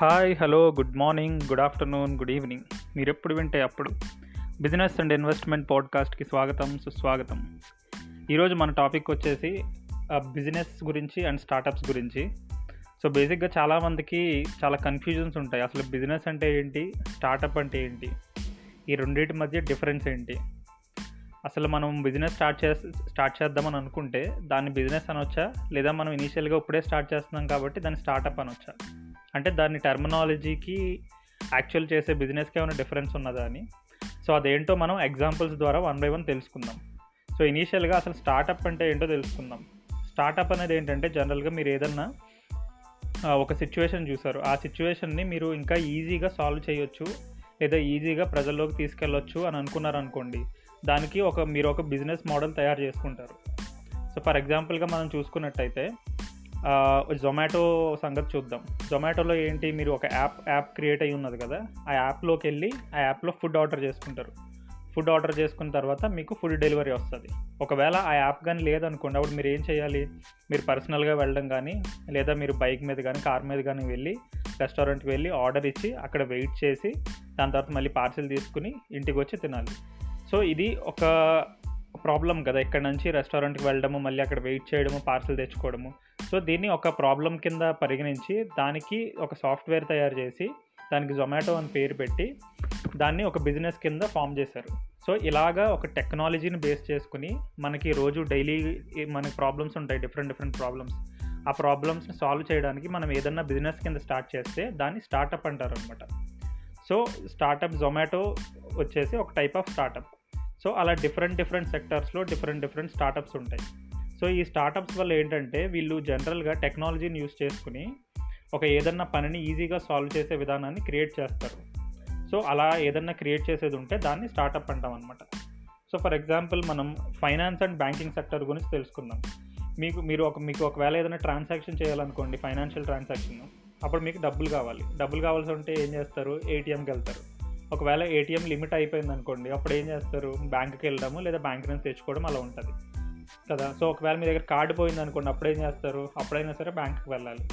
Hi hello good morning good afternoon good evening. మీరు ఎప్పుడు వింటే అప్పుడు. బిజినెస్ అండ్ ఇన్వెస్ట్మెంట్ పాడ్కాస్ట్కి స్వాగతం సుస్వాగతం. ఈరోజు మన టాపిక్ వచ్చేసి బిజినెస్ గురించి అండ్ స్టార్టప్స్ గురించి. సో బేసిక్గా చాలామందికి చాలా కన్ఫ్యూజన్స్ ఉంటాయి. అసలు బిజినెస్ అంటే ఏంటి? స్టార్టప్ అంటే ఏంటి? ఈ రెండింటి మధ్య డిఫరెన్స్ ఏంటి? అసలు మనం బిజినెస్ స్టార్ట్ చే స్టార్ట్ చేద్దామని అనుకుంటే దాన్ని బిజినెస్ అనొచ్చా? లేదా మనం ఇనీషియల్గా ఇప్పుడే స్టార్ట్ చేస్తున్నాం కాబట్టి దాన్ని స్టార్టప్ అనొచ్చా? అంటే దాని టర్మినాలజీకి యాక్చువల్ చేసే బిజినెస్కి ఏమైనా డిఫరెన్స్ ఉన్నదా అని. సో అదేంటో మనం ఎగ్జాంపుల్స్ ద్వారా వన్ బై వన్ తెలుసుకుందాం. సో ఇనీషియల్గా అసలు స్టార్టప్ అంటే ఏంటో తెలుసుకుందాం. స్టార్టప్ అనేది ఏంటంటే జనరల్గా మీరు ఏదన్నా ఒక సిచ్యువేషన్ చూసారు. ఆ సిచ్యువేషన్ని మీరు ఇంకా ఈజీగా సాల్వ్ చేయొచ్చు లేదా ఈజీగా ప్రజల్లోకి తీసుకెళ్ళొచ్చు అని అనుకున్నారు అనుకోండి దానికి ఒక మీరు ఒక బిజినెస్ మోడల్ తయారు చేసుకుంటారు. సో ఫర్ ఎగ్జాంపుల్గా మనం చూసుకున్నట్టయితే జొమాటో సంగతి చూద్దాం. జొమాటోలో ఏంటి మీరు ఒక యాప్ యాప్ క్రియేట్ అయ్యి ఉన్నది కదా ఆ యాప్లోకి వెళ్ళి ఆ యాప్లో ఫుడ్ ఆర్డర్ చేసుకుంటారు. ఫుడ్ ఆర్డర్ చేసుకున్న తర్వాత మీకు ఫుడ్ డెలివరీ వస్తుంది. ఒకవేళ ఆ యాప్ కానీ లేదనుకోండి అప్పుడు మీరు ఏం చేయాలి? మీరు పర్సనల్గా వెళ్ళడం కానీ లేదా మీరు బైక్ మీద కానీ కార్ మీద కానీ వెళ్ళి రెస్టారెంట్కి వెళ్ళి ఆర్డర్ ఇచ్చి అక్కడ వెయిట్ చేసి దాని తర్వాత మళ్ళీ పార్సిల్ తీసుకుని ఇంటికి వచ్చి తినాలి. సో ఇది ఒక ప్రాబ్లం కదా ఇక్కడ నుంచి రెస్టారెంట్కి వెళ్ళడము మళ్ళీ అక్కడ వెయిట్ చేయడము పార్సిల్ తెచ్చుకోవడము. సో దీన్ని ఒక ప్రాబ్లం కింద పరిగణించి దానికి ఒక సాఫ్ట్వేర్ తయారు చేసి దానికి జొమాటో అని పేరు పెట్టి దాన్ని ఒక బిజినెస్ కింద ఫామ్ చేశారు. సో ఇలాగా ఒక టెక్నాలజీని బేస్ చేసుకుని మనకి రోజు డైలీ మనకి ప్రాబ్లమ్స్ ఉంటాయి డిఫరెంట్ డిఫరెంట్ ప్రాబ్లమ్స్. ఆ ప్రాబ్లమ్స్ని సాల్వ్ చేయడానికి మనం ఏదన్నా బిజినెస్ కింద స్టార్ట్ చేస్తే దాన్ని స్టార్టప్ అంటారు అనమాట సో స్టార్టప్ జొమాటో వచ్చేసి ఒక టైప్ ఆఫ్ స్టార్టప్ సో అలా డిఫరెంట్ డిఫరెంట్ సెక్టర్స్లో డిఫరెంట్ డిఫరెంట్ స్టార్టప్స్ ఉంటాయి. సో ఈ స్టార్టప్స్ వల్ల ఏంటంటే వీళ్ళు జనరల్గా టెక్నాలజీని యూస్ చేసుకుని ఒక ఏదన్నా పనిని ఈజీగా సాల్వ్ చేసే విధానాన్ని క్రియేట్ చేస్తారు. సో అలా ఏదన్నా క్రియేట్ చేసేది ఉంటే దాన్ని స్టార్టప్ అంటాం అనమాట సో ఫర్ ఎగ్జాంపుల్ మనం ఫైనాన్స్ అండ్ బ్యాంకింగ్ సెక్టర్ గురించి తెలుసుకుందాం. మీకు మీరు ఒక మీకు ఒకవేళ ఏదైనా ట్రాన్సాక్షన్ చేయాలనుకోండి ఫైనాన్షియల్ ట్రాన్సాక్షన్ అప్పుడు మీకు డబ్బులు కావాలి. డబ్బులు కావాల్సి ఉంటే ఏం చేస్తారు? ఏటీఎంకి వెళ్తారు. ఒకవేళ ఏటీఎం లిమిట్ అయిపోయింది అనుకోండి అప్పుడు ఏం చేస్తారు? బ్యాంక్కి వెళ్ళడము లేదా బ్యాంక్ నుంచి తెచ్చుకోవడం అలా ఉంటుంది. కదా. సో ఒకవేళ మీ దగ్గర కార్డు పోయింది అనుకోండి అప్పుడు ఏం చేస్తారు? అప్పుడైనా సరే బ్యాంక్కి వెళ్ళాలి.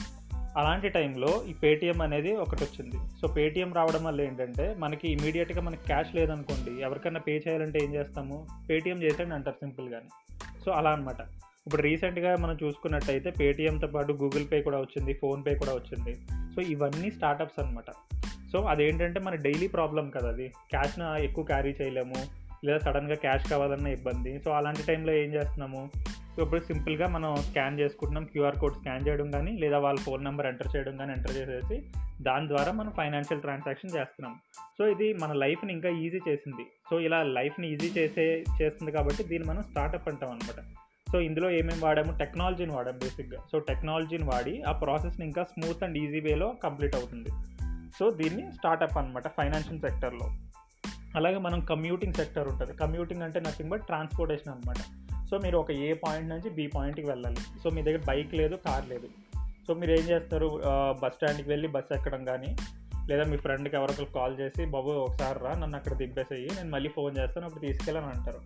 అలాంటి టైంలో ఈ పేటిఎం అనేది ఒకటి వచ్చింది. సో పేటిఎం రావడం వల్ల ఏంటంటే మనకి ఇమీడియట్గా మనకి క్యాష్ లేదనుకోండి ఎవరికైనా పే చేయాలంటే ఏం చేస్తాము? పేటిఎం చేసేయండి అంటారు సింపుల్గానే సో అలా అనమాట ఇప్పుడు రీసెంట్గా మనం చూసుకున్నట్టయితే పేటిఎంతో పాటు గూగుల్ పే కూడా వచ్చింది ఫోన్పే కూడా వచ్చింది. సో ఇవన్నీ స్టార్టప్స్ అనమాట సో అదేంటంటే మన డైలీ ప్రాబ్లం కదా అది. క్యాష్న ఎక్కువ క్యారీ చేయలేము. లేదా సడన్గా క్యాష్ కావాలన్న ఇబ్బంది. సో అలాంటి టైంలో ఏం చేస్తున్నాము? సో ఇప్పుడు సింపుల్గా మనం స్కాన్ చేసుకుంటున్నాం క్యూఆర్ కోడ్ స్కాన్ చేయడం కానీ లేదా వాళ్ళ ఫోన్ నెంబర్ ఎంటర్ చేయడం కానీ ఎంటర్ చేసేసి దాని ద్వారా మనం ఫైనాన్షియల్ ట్రాన్సాక్షన్ చేస్తున్నాం. సో ఇది మన లైఫ్ని ఇంకా ఈజీ చేసింది. సో ఇలా లైఫ్ని ఈజీ చేసే చేస్తుంది కాబట్టి దీన్ని మనం స్టార్టప్ అంటాం అనమాట సో ఇందులో ఏమేమి వాడాము? టెక్నాలజీని వాడాము బేసిక్గా. సో టెక్నాలజీని వాడి ఆ ప్రాసెస్ని ఇంకా స్మూత్ అండ్ ఈజీ వేలో కంప్లీట్ అవుతుంది. సో దీన్ని స్టార్టప్ అనమాట ఫైనాన్షియల్ సెక్టర్లో. అలాగే మనం కమ్యూటింగ్ సెక్టర్ ఉంటుంది. కమ్యూటింగ్ అంటే నథింగ్ బట్ ట్రాన్స్పోర్టేషన్ అనమాట సో మీరు ఒక ఏ పాయింట్ నుంచి బి పాయింట్కి వెళ్ళాలి. సో మీ దగ్గర బైక్ లేదు కార్ లేదు. సో మీరు ఏం చేస్తారు? బస్ స్టాండ్కి వెళ్ళి బస్ ఎక్కడం కానీ లేదా మీ ఫ్రెండ్కి ఎవరొకరు కాల్ చేసి బాబు ఒకసారి రా నన్ను అక్కడ దింపేసేయి నేను మళ్ళీ ఫోన్ చేస్తాను అప్పుడు తీసుకెళ్ళని అంటారు.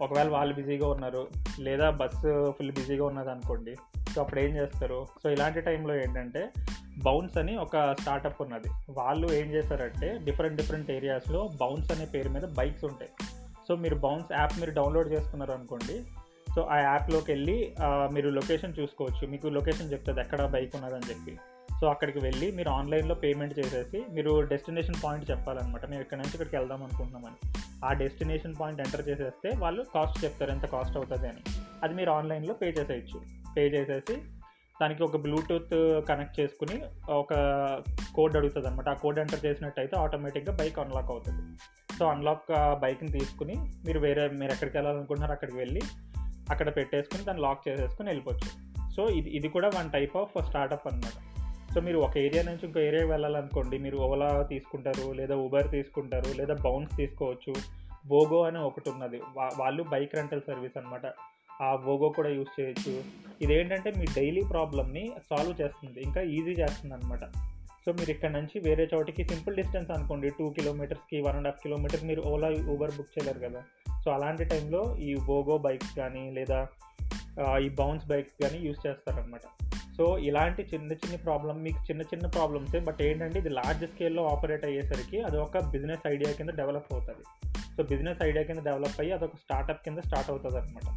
ఒకవేళ వాళ్ళు బిజీగా ఉన్నారు లేదా బస్సు ఫుల్ బిజీగా ఉన్నది అనుకోండి సో అప్పుడు ఏం చేస్తారు? సో ఇలాంటి టైంలో ఏంటంటే బౌన్స్ అని ఒక స్టార్టప్ ఉన్నది. వాళ్ళు ఏం చేశారంటే డిఫరెంట్ డిఫరెంట్ ఏరియాస్లో బౌన్స్ అనే పేరు మీద బైక్స్ ఉంటాయి. సో మీరు బౌన్స్ యాప్ మీరు డౌన్లోడ్ చేసుకున్నారు అనుకోండి. సో ఆ యాప్లోకి వెళ్ళి మీరు లొకేషన్ చూసుకోవచ్చు. మీకు లొకేషన్ చెప్తుంది ఎక్కడ బైక్ ఉన్నదని చెప్పి. సో అక్కడికి వెళ్ళి మీరు ఆన్లైన్లో పేమెంట్ చేసేసి మీరు డెస్టినేషన్ పాయింట్ చెప్పాలన్నమాట. మేము ఇక్కడ నుంచి ఇక్కడికి వెళ్దాం అనుకుంటున్నామని. ఆ డెస్టినేషన్ పాయింట్ ఎంటర్ చేసేస్తే వాళ్ళు కాస్ట్ చెప్తారు ఎంత కాస్ట్ అవుతుంది అని. అది మీరు ఆన్లైన్లో పే చేసేయచ్చు. పే చేసేసి దానికి ఒక బ్లూటూత్ కనెక్ట్ చేసుకుని ఒక కోడ్ అడుగుతుంది అనమాట ఆ కోడ్ ఎంటర్ చేసినట్టయితే ఆటోమేటిక్గా బైక్ అన్లాక్ అవుతుంది. సో అన్లాక్ బైక్ని తీసుకుని మీరు వేరే మీరు ఎక్కడికి వెళ్ళాలనుకుంటున్నారో అక్కడికి వెళ్ళి అక్కడ పెట్టేసుకుని దాన్ని లాక్ చేసేసుకుని వెళ్ళిపోవచ్చు. సో ఇది ఇది కూడా వన్ టైప్ ఆఫ్ స్టార్టప్ అనమాట సో మీరు ఒక ఏరియా నుంచి ఇంకో ఏరియాకి వెళ్ళాలనుకోండి మీరు ఓలా తీసుకుంటారు లేదా ఊబర్ తీసుకుంటారు లేదా బౌన్స్ తీసుకోవచ్చు. బోగో అని ఒకటి ఉన్నది. వా- వాళ్ళు బైక్ రెంటల్ సర్వీస్ అనమాట ఆ వోగో కూడా యూస్ చేయొచ్చు. ఇదేంటంటే మీ డైలీ ప్రాబ్లమ్ని సాల్వ్ చేస్తుంది. ఇంకా ఈజీ చేస్తుంది అనమాట సో మీరు ఇక్కడ నుంచి వేరే చోటికి సింపుల్ డిస్టెన్స్ అనుకోండి. టూ కిలోమీటర్స్కి వన్ అండ్ హాఫ్ కిలోమీటర్స్ మీరు ఓలా ఊబర్ బుక్ చేయలేరు కదా. సో అలాంటి టైంలో ఈ వోగో బైక్స్ కానీ లేదా ఈ బౌన్స్ బైక్స్ కానీ యూస్ చేస్తారనమాట సో సో ఇలాంటి చిన్న చిన్న ప్రాబ్లం మీకు చిన్న చిన్న ప్రాబ్లమ్సే బట్ ఏంటంటే ఇది లార్జ్ స్కేల్లో ఆపరేట్ అయ్యేసరికి అది ఒక బిజినెస్ ఐడియా కింద డెవలప్ అవుతుంది. సో బిజినెస్ ఐడియా కింద డెవలప్ అయ్యి అదొక స్టార్టప్ కింద స్టార్ట్ అవుతుంది అనమాట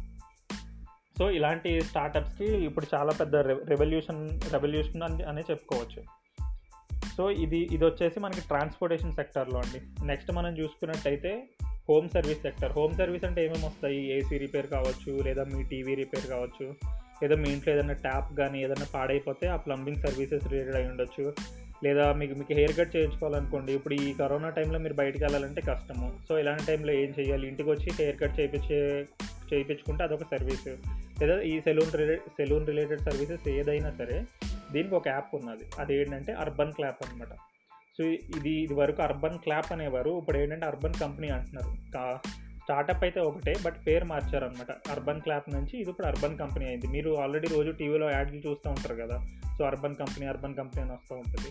సో ఇలాంటి స్టార్టప్స్కి ఇప్పుడు చాలా పెద్ద రెవల్యూషన్ రెవల్యూషన్ అని అనే చెప్పుకోవచ్చు. సో ఇది ఇది వచ్చేసి మనకి ట్రాన్స్పోర్టేషన్ సెక్టర్లో అండి. నెక్స్ట్ మనం చూసుకున్నట్టయితే home service sector home service అంటే ఏమేమి వస్తాయి? ఏసీ రిపేర్ కావచ్చు లేదా మీ టీవీ రిపేర్ కావచ్చు లేదా మీ ఇంట్లో ఏదైనా ట్యాప్ కానీ ఏదైనా పాడైపోతే ఆ ప్లంబింగ్ సర్వీసెస్ రిలేటెడ్ అయి ఉండొచ్చు. లేదా మీకు మీకు హెయిర్ కట్ చేయించుకోవాలనుకోండి ఇప్పుడు ఈ కరోనా టైంలో మీరు బయటికి వెళ్ళాలంటే కష్టము. సో ఇలాంటి టైంలో ఏం చేయాలి? ఇంటికి వచ్చి హెయిర్ కట్ చేయించే చేయించుకుంటే అదొక సర్వీస్ లేదా ఈ సెలూన్ రిలే సెలూన్ రిలేటెడ్ సర్వీసెస్ ఏదైనా సరే దీనికి ఒక యాప్ ఉన్నది. అది ఏంటంటే అర్బన్ క్లాప్ అనమాట సో ఇది ఇది వరకు అర్బన్ క్లాప్ అనేవారు. ఇప్పుడు ఏంటంటే అర్బన్ కంపెనీ అంటున్నారు. స్టార్టప్ అయితే ఒకటే బట్ పేరు మార్చారు అనమాట అర్బన్ క్లాప్ నుంచి ఇది ఇప్పుడు అర్బన్ కంపెనీ అయింది. మీరు ఆల్రెడీ రోజు టీవీలో యాడ్లు చూస్తూ ఉంటారు కదా. So Urban Company Urban Company అని వస్తూ ఉంటుంది.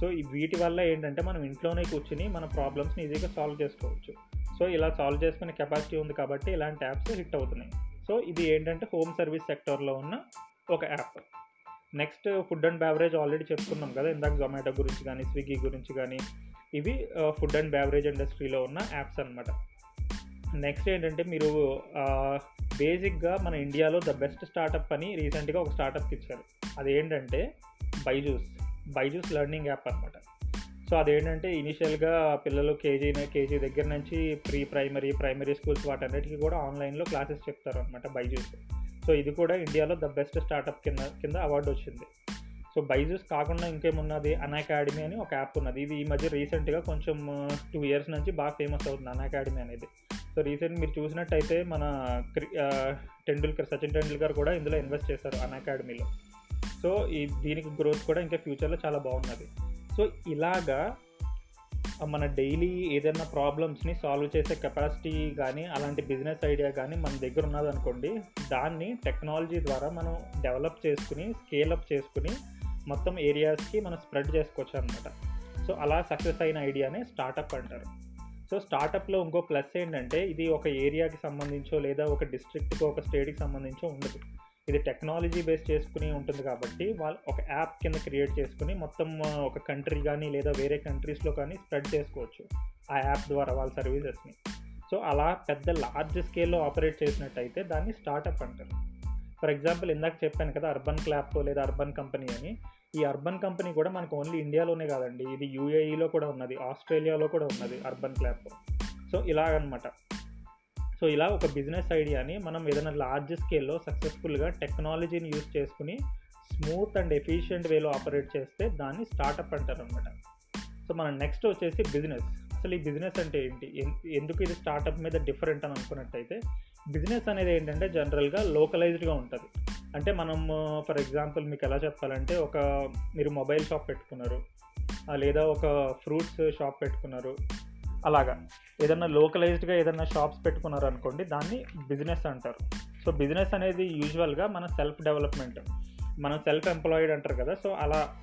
సో వీటి వల్ల ఏంటంటే మనం ఇంట్లోనే కూర్చుని మన ప్రాబ్లమ్స్ని ఈజీగా సాల్వ్ చేసుకోవచ్చు. సో ఇలా సాల్వ్ చేసుకునే కెపాసిటీ ఉంది కాబట్టి ఇలాంటి యాప్స్ హిట్ అవుతున్నాయి. సో ఇది ఏంటంటే హోమ్ సర్వీస్ సెక్టర్లో ఉన్న ఒక app. Next food and beverage already చెప్పుకున్నాం కదా ఇందాక జొమాటో గురించి కానీ స్విగ్గీ గురించి కానీ ఇవి ఫుడ్ అండ్ బ్యావరేజ్ ఇండస్ట్రీలో ఉన్న యాప్స్ అనమాట నెక్స్ట్ ఏంటంటే మీరు బేసిక్గా మన ఇండియాలో ద బెస్ట్ స్టార్టప్ అని రీసెంట్గా ఒక స్టార్టప్కి ఇచ్చారు. అది ఏంటంటే బైజూస్. బైజూస్ లెర్నింగ్ యాప్ అనమాట సో అదేంటంటే ఇనిషియల్గా పిల్లలు కేజీ కేజీ దగ్గర నుంచి ప్రీ ప్రైమరీ ప్రైమరీ స్కూల్స్ వాటన్నిటికీ కూడా ఆన్లైన్లో క్లాసెస్ చెప్తారు అనమాట బైజూస్. సో ఇది కూడా ఇండియాలో ద బెస్ట్ స్టార్టప్ కింద కింద అవార్డు వచ్చింది. సో బైజూస్ కాకుండా ఇంకేమున్నది? అన్ అకాడమీ అని ఒక యాప్ ఉన్నది. ఇది ఈ మధ్య రీసెంట్గా కొంచెం టూ ఇయర్స్ నుంచి బాగా ఫేమస్ అవుతుంది అన్ అకాడమీ అనేది. సో రీసెంట్ మీరు చూసినట్టయితే మన టెండూల్కర్ సచిన్ టెండూల్కర్ కూడా ఇందులో ఇన్వెస్ట్ చేశారు అన్ అకాడమీలో. సో ఈ దీనికి గ్రోత్ కూడా ఇంకా ఫ్యూచర్లో చాలా బాగున్నది. సో ఇలాగా మన డైలీ ఏదైనా ప్రాబ్లమ్స్ని సాల్వ్ చేసే కెపాసిటీ కానీ అలాంటి బిజినెస్ ఐడియా కానీ మన దగ్గర ఉన్నదనుకోండి దాన్ని టెక్నాలజీ ద్వారా మనం డెవలప్ చేసుకుని స్కేలప్ చేసుకుని మొత్తం ఏరియాస్కి మనం స్ప్రెడ్ చేసుకోవచ్చు అనమాట సో అలా సక్సెస్ అయిన ఐడియానే స్టార్టప్ అంటారు. సో స్టార్టప్లో ఇంకో ప్లస్ ఏంటంటే ఇది ఒక ఏరియాకి సంబంధించో లేదా ఒక డిస్ట్రిక్ట్కి ఒక స్టేట్కి సంబంధించో ఉండదు. ఇది టెక్నాలజీ బేస్ చేసుకుని ఉంటుంది కాబట్టి వాళ్ళు ఒక యాప్ కింద క్రియేట్ చేసుకుని మొత్తం ఒక కంట్రీ కానీ లేదా వేరే కంట్రీస్లో కానీ స్ప్రెడ్ చేసుకోవచ్చు ఆ యాప్ ద్వారా వాళ్ళ సర్వీసెస్ని సో అలా పెద్ద లార్జ్ స్కేల్లో ఆపరేట్ చేసినట్టయితే దాన్ని స్టార్టప్ అంటారు. ఫర్ ఎగ్జాంపుల్ ఇందాక చెప్పాను కదా అర్బన్ క్లాప్ లేదా అర్బన్ కంపెనీ అని. ఈ అర్బన్ కంపెనీ కూడా మనకు ఓన్లీ ఇండియాలోనే కాదండి. ఇది యూఏఈలో కూడా ఉన్నది ఆస్ట్రేలియాలో కూడా ఉన్నది అర్బన్ క్లాప్ సో ఇలాగనమాట. సో ఇలా ఒక బిజినెస్ ఐడియాని మనం ఏదైనా లార్జ్ స్కేల్లో సక్సెస్ఫుల్గా టెక్నాలజీని యూజ్ చేసుకుని స్మూత్ అండ్ ఎఫిషియెంట్ వేలో ఆపరేట్ చేస్తే దాన్ని స్టార్టప్ అంటారు అనమాట సో మనం నెక్స్ట్ వచ్చేసి బిజినెస్ అసలు ఈ బిజినెస్ అంటే ఏంటి? ఎందుకు ఇది స్టార్టప్ మీద డిఫరెంట్ అని అనుకున్నట్టయితే బిజినెస్ అనేది ఏంటంటే జనరల్గా లోకలైజ్డ్గా ఉంటుంది. అంటే మనం ఫర్ ఎగ్జాంపుల్ మీకు ఎలా చెప్పాలంటే ఒక మీరు మొబైల్ షాప్ పెట్టుకున్నారు లేదా ఒక ఫ్రూట్స్ షాప్ పెట్టుకున్నారు అలాగా. ఏదన్నా లోకలైజ్డ్గా ఏదన్నా షాప్స్ పెట్టుకున్నారనుకోండి దాన్ని బిజినెస్ అంటారు. సో బిజినెస్ అనేది యూజువల్గా మన సెల్ఫ్ డెవలప్మెంట్ మనం సెల్ఫ్ ఎంప్లాయిడ్ అంటారు కదా సో అలా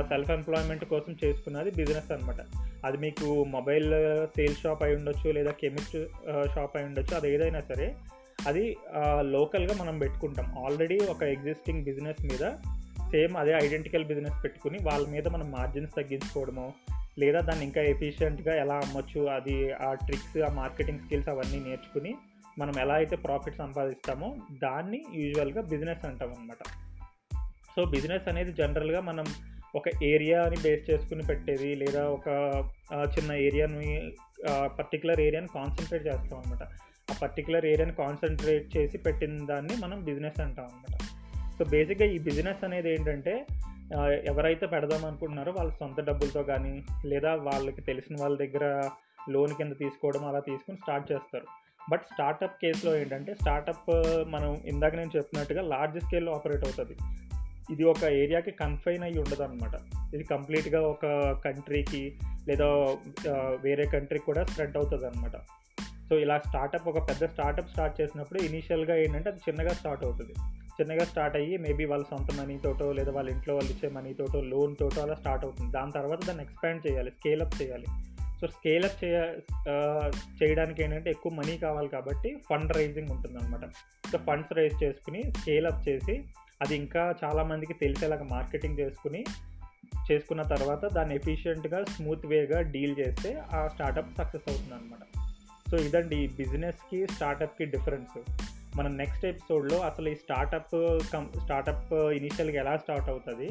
సెల్ఫ్ ఎంప్లాయ్మెంట్ కోసం చేసుకున్నది బిజినెస్ అనమాట అది మీకు మొబైల్ సేల్స్ షాప్ అయి ఉండొచ్చు లేదా కెమిస్ట్ షాప్ అయి ఉండొచ్చు అది ఏదైనా సరే అది లోకల్గా మనం పెట్టుకుంటాం. ఆల్రెడీ ఒక ఎగ్జిస్టింగ్ బిజినెస్ మీద సేమ్ అదే ఐడెంటికల్ బిజినెస్ పెట్టుకుని వాళ్ళ మీద మనం మార్జిన్స్ తగ్గించుకోవడము లేదా దాన్ని ఇంకా ఎఫిషియెంట్గా ఎలా అమ్మొచ్చు అది ఆ ట్రిక్స్ ఆ మార్కెటింగ్ స్కిల్స్ అవన్నీ నేర్చుకుని మనం ఎలా అయితే ప్రాఫిట్ సంపాదిస్తామో దాన్ని యూజువల్గా బిజినెస్ అంటాం అనమాట సో బిజినెస్ అనేది జనరల్గా మనం ఒక ఏరియాని బేస్ చేసుకుని పెట్టేది లేదా ఒక చిన్న ఏరియాని పర్టికులర్ ఏరియాని కాన్సన్ట్రేట్ చేస్తాం అనమాట ఆ పర్టికులర్ ఏరియాని కాన్సన్ట్రేట్ చేసి పెట్టిన దాన్ని మనం బిజినెస్ అంటాం అనమాట సో బేసిక్గా ఈ బిజినెస్ అనేది ఏంటంటే ఎవరైతే పెడదాం అనుకుంటున్నారో వాళ్ళ సొంత డబ్బులతో కానీ లేదా వాళ్ళకి తెలిసిన వాళ్ళ దగ్గర లోన్ కింద తీసుకోవడం అలా తీసుకుని స్టార్ట్ చేస్తారు. బట్ స్టార్టప్ కేసులో ఏంటంటే స్టార్టప్ మనం ఇందాక నేను చెప్పినట్టుగా లార్జ్ స్కేల్లో ఆపరేట్ అవుతుంది. ఇది ఒక ఏరియాకి కన్ఫైన్ అయ్యి ఉండదు అనమాట ఇది కంప్లీట్గా ఒక కంట్రీకి లేదా వేరే కంట్రీకి కూడా స్ప్రెడ్ అవుతుంది అనమాట సో ఇలా స్టార్టప్ ఒక పెద్ద స్టార్టప్ స్టార్ట్ చేసినప్పుడు ఇనీషియల్గా ఏంటంటే అది చిన్నగా స్టార్ట్ అవుతుంది. చిన్నగా స్టార్ట్ అయ్యి మేబీ వాళ్ళ సొంత మనీతోటో లేదా వాళ్ళ ఇంట్లో వాళ్ళు ఇచ్చే మనీతోటో లోన్ తోటో అలా స్టార్ట్ అవుతుంది. దాని తర్వాత దాన్ని ఎక్స్పాండ్ చేయాలి స్కేలప్ చేయాలి. సో స్కేలప్ చేయ చేయడానికి ఏంటంటే ఎక్కువ మనీ కావాలి కాబట్టి ఫండ్ రైజింగ్ ఉంటుందన్నమాట. సో ఫండ్స్ రైజ్ చేసుకుని స్కేలప్ చేసి అది ఇంకా చాలామందికి తెలిసేలాగా మార్కెటింగ్ చేసుకుని చేసుకున్న తర్వాత దాన్ని ఎఫిషియెంట్గా స్మూత్ వేగా డీల్ చేస్తే ఆ స్టార్టప్ సక్సెస్ అవుతుంది అనమాట సో ఇదండి ఈ బిజినెస్కి స్టార్టప్కి డిఫరెన్స్ మనం నెక్స్ట్ ఎపిసోడ్లో అసలు ఈ స్టార్టప్ కం స్టార్టప్ ఇనిషియల్గా ఎలా స్టార్ట్ అవుతుంది?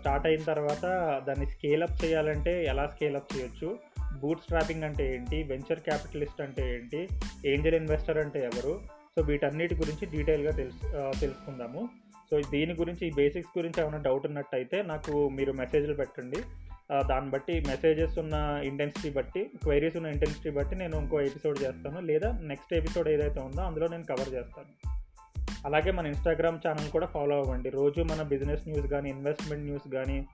స్టార్ట్ అయిన తర్వాత దాన్ని స్కేలప్ చేయాలంటే ఎలా స్కేలప్ చేయొచ్చు? బూట్ స్ట్రాపింగ్ అంటే ఏంటి? వెంచర్ క్యాపిటలిస్ట్ అంటే ఏంటి? ఏంజల్ ఇన్వెస్టర్ అంటే ఎవరు? సో వీటన్నిటి గురించి డీటెయిల్గా తెలుసు తెలుసుకుందాము. సో దీని గురించి ఈ బేసిక్స్ గురించి ఏమైనా డౌట్ ఉన్నట్టయితే నాకు మీరు మెసేజ్లు పెట్టండి. దాన్ని బట్టి మెసేజెస్ ఉన్న ఇంటెన్సిటీ బట్టి క్వైరీస్ ఉన్న ఇంటెన్సిటీ బట్టి నేను ఇంకో ఎపిసోడ్ చేస్తాను. లేదా నెక్స్ట్ ఎపిసోడ్ ఏదైతే ఉందో అందులో నేను కవర్ చేస్తాను. అలాగే మన ఇన్స్టాగ్రామ్ ఛానల్ కూడా ఫాలో అవ్వండి. రోజు మన బిజినెస్ న్యూస్ కానీ ఇన్వెస్ట్మెంట్ న్యూస్ కానీ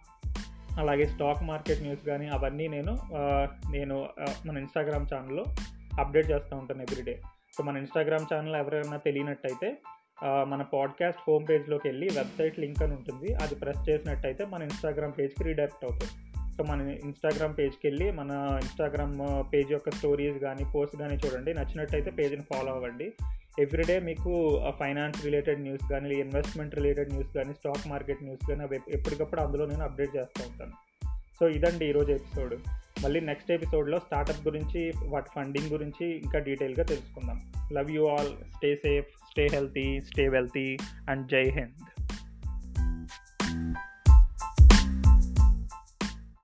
అలాగే స్టాక్ మార్కెట్ న్యూస్ కానీ అవన్నీ నేను నేను మన ఇన్స్టాగ్రామ్ ఛానల్లో అప్డేట్ చేస్తూ ఉంటాను ఎవ్రీడే సో మన ఇన్స్టాగ్రామ్ ఛానల్ ఎవరైనా తెలియనట్టయితే మన పాడ్కాస్ట్ హోమ్ పేజ్లోకి వెళ్ళి వెబ్సైట్ లింక్ అని ఉంటుంది. అది ప్రెస్ చేసినట్టయితే మన ఇన్స్టాగ్రామ్ పేజ్కి రీడైరెక్ట్ అవుతుంది. సో మన ఇన్స్టాగ్రామ్ పేజ్కి వెళ్ళి మన ఇన్స్టాగ్రామ్ పేజ్ యొక్క స్టోరీస్ కానీ పోస్ట్ కానీ చూడండి. నచ్చినట్టయితే పేజ్ని ఫాలో అవ్వండి. ఎవ్రీడే మీకు ఫైనాన్స్ రిలేటెడ్ న్యూస్ కానీ ఇన్వెస్ట్మెంట్ రిలేటెడ్ న్యూస్ కానీ స్టాక్ మార్కెట్ న్యూస్ కానీ అవి ఎప్పటికప్పుడు అందులో నేను అప్డేట్ చేస్తూ ఉంటాను. సో ఇదండి ఈరోజు ఎపిసోడ్ మళ్ళీ నెక్స్ట్ ఎపిసోడ్లో స్టార్టప్ గురించి వాటి ఫండింగ్ గురించి ఇంకా డీటెయిల్గా తెలుసుకుందాం. Love you all stay safe stay healthy stay wealthy and జై హింద్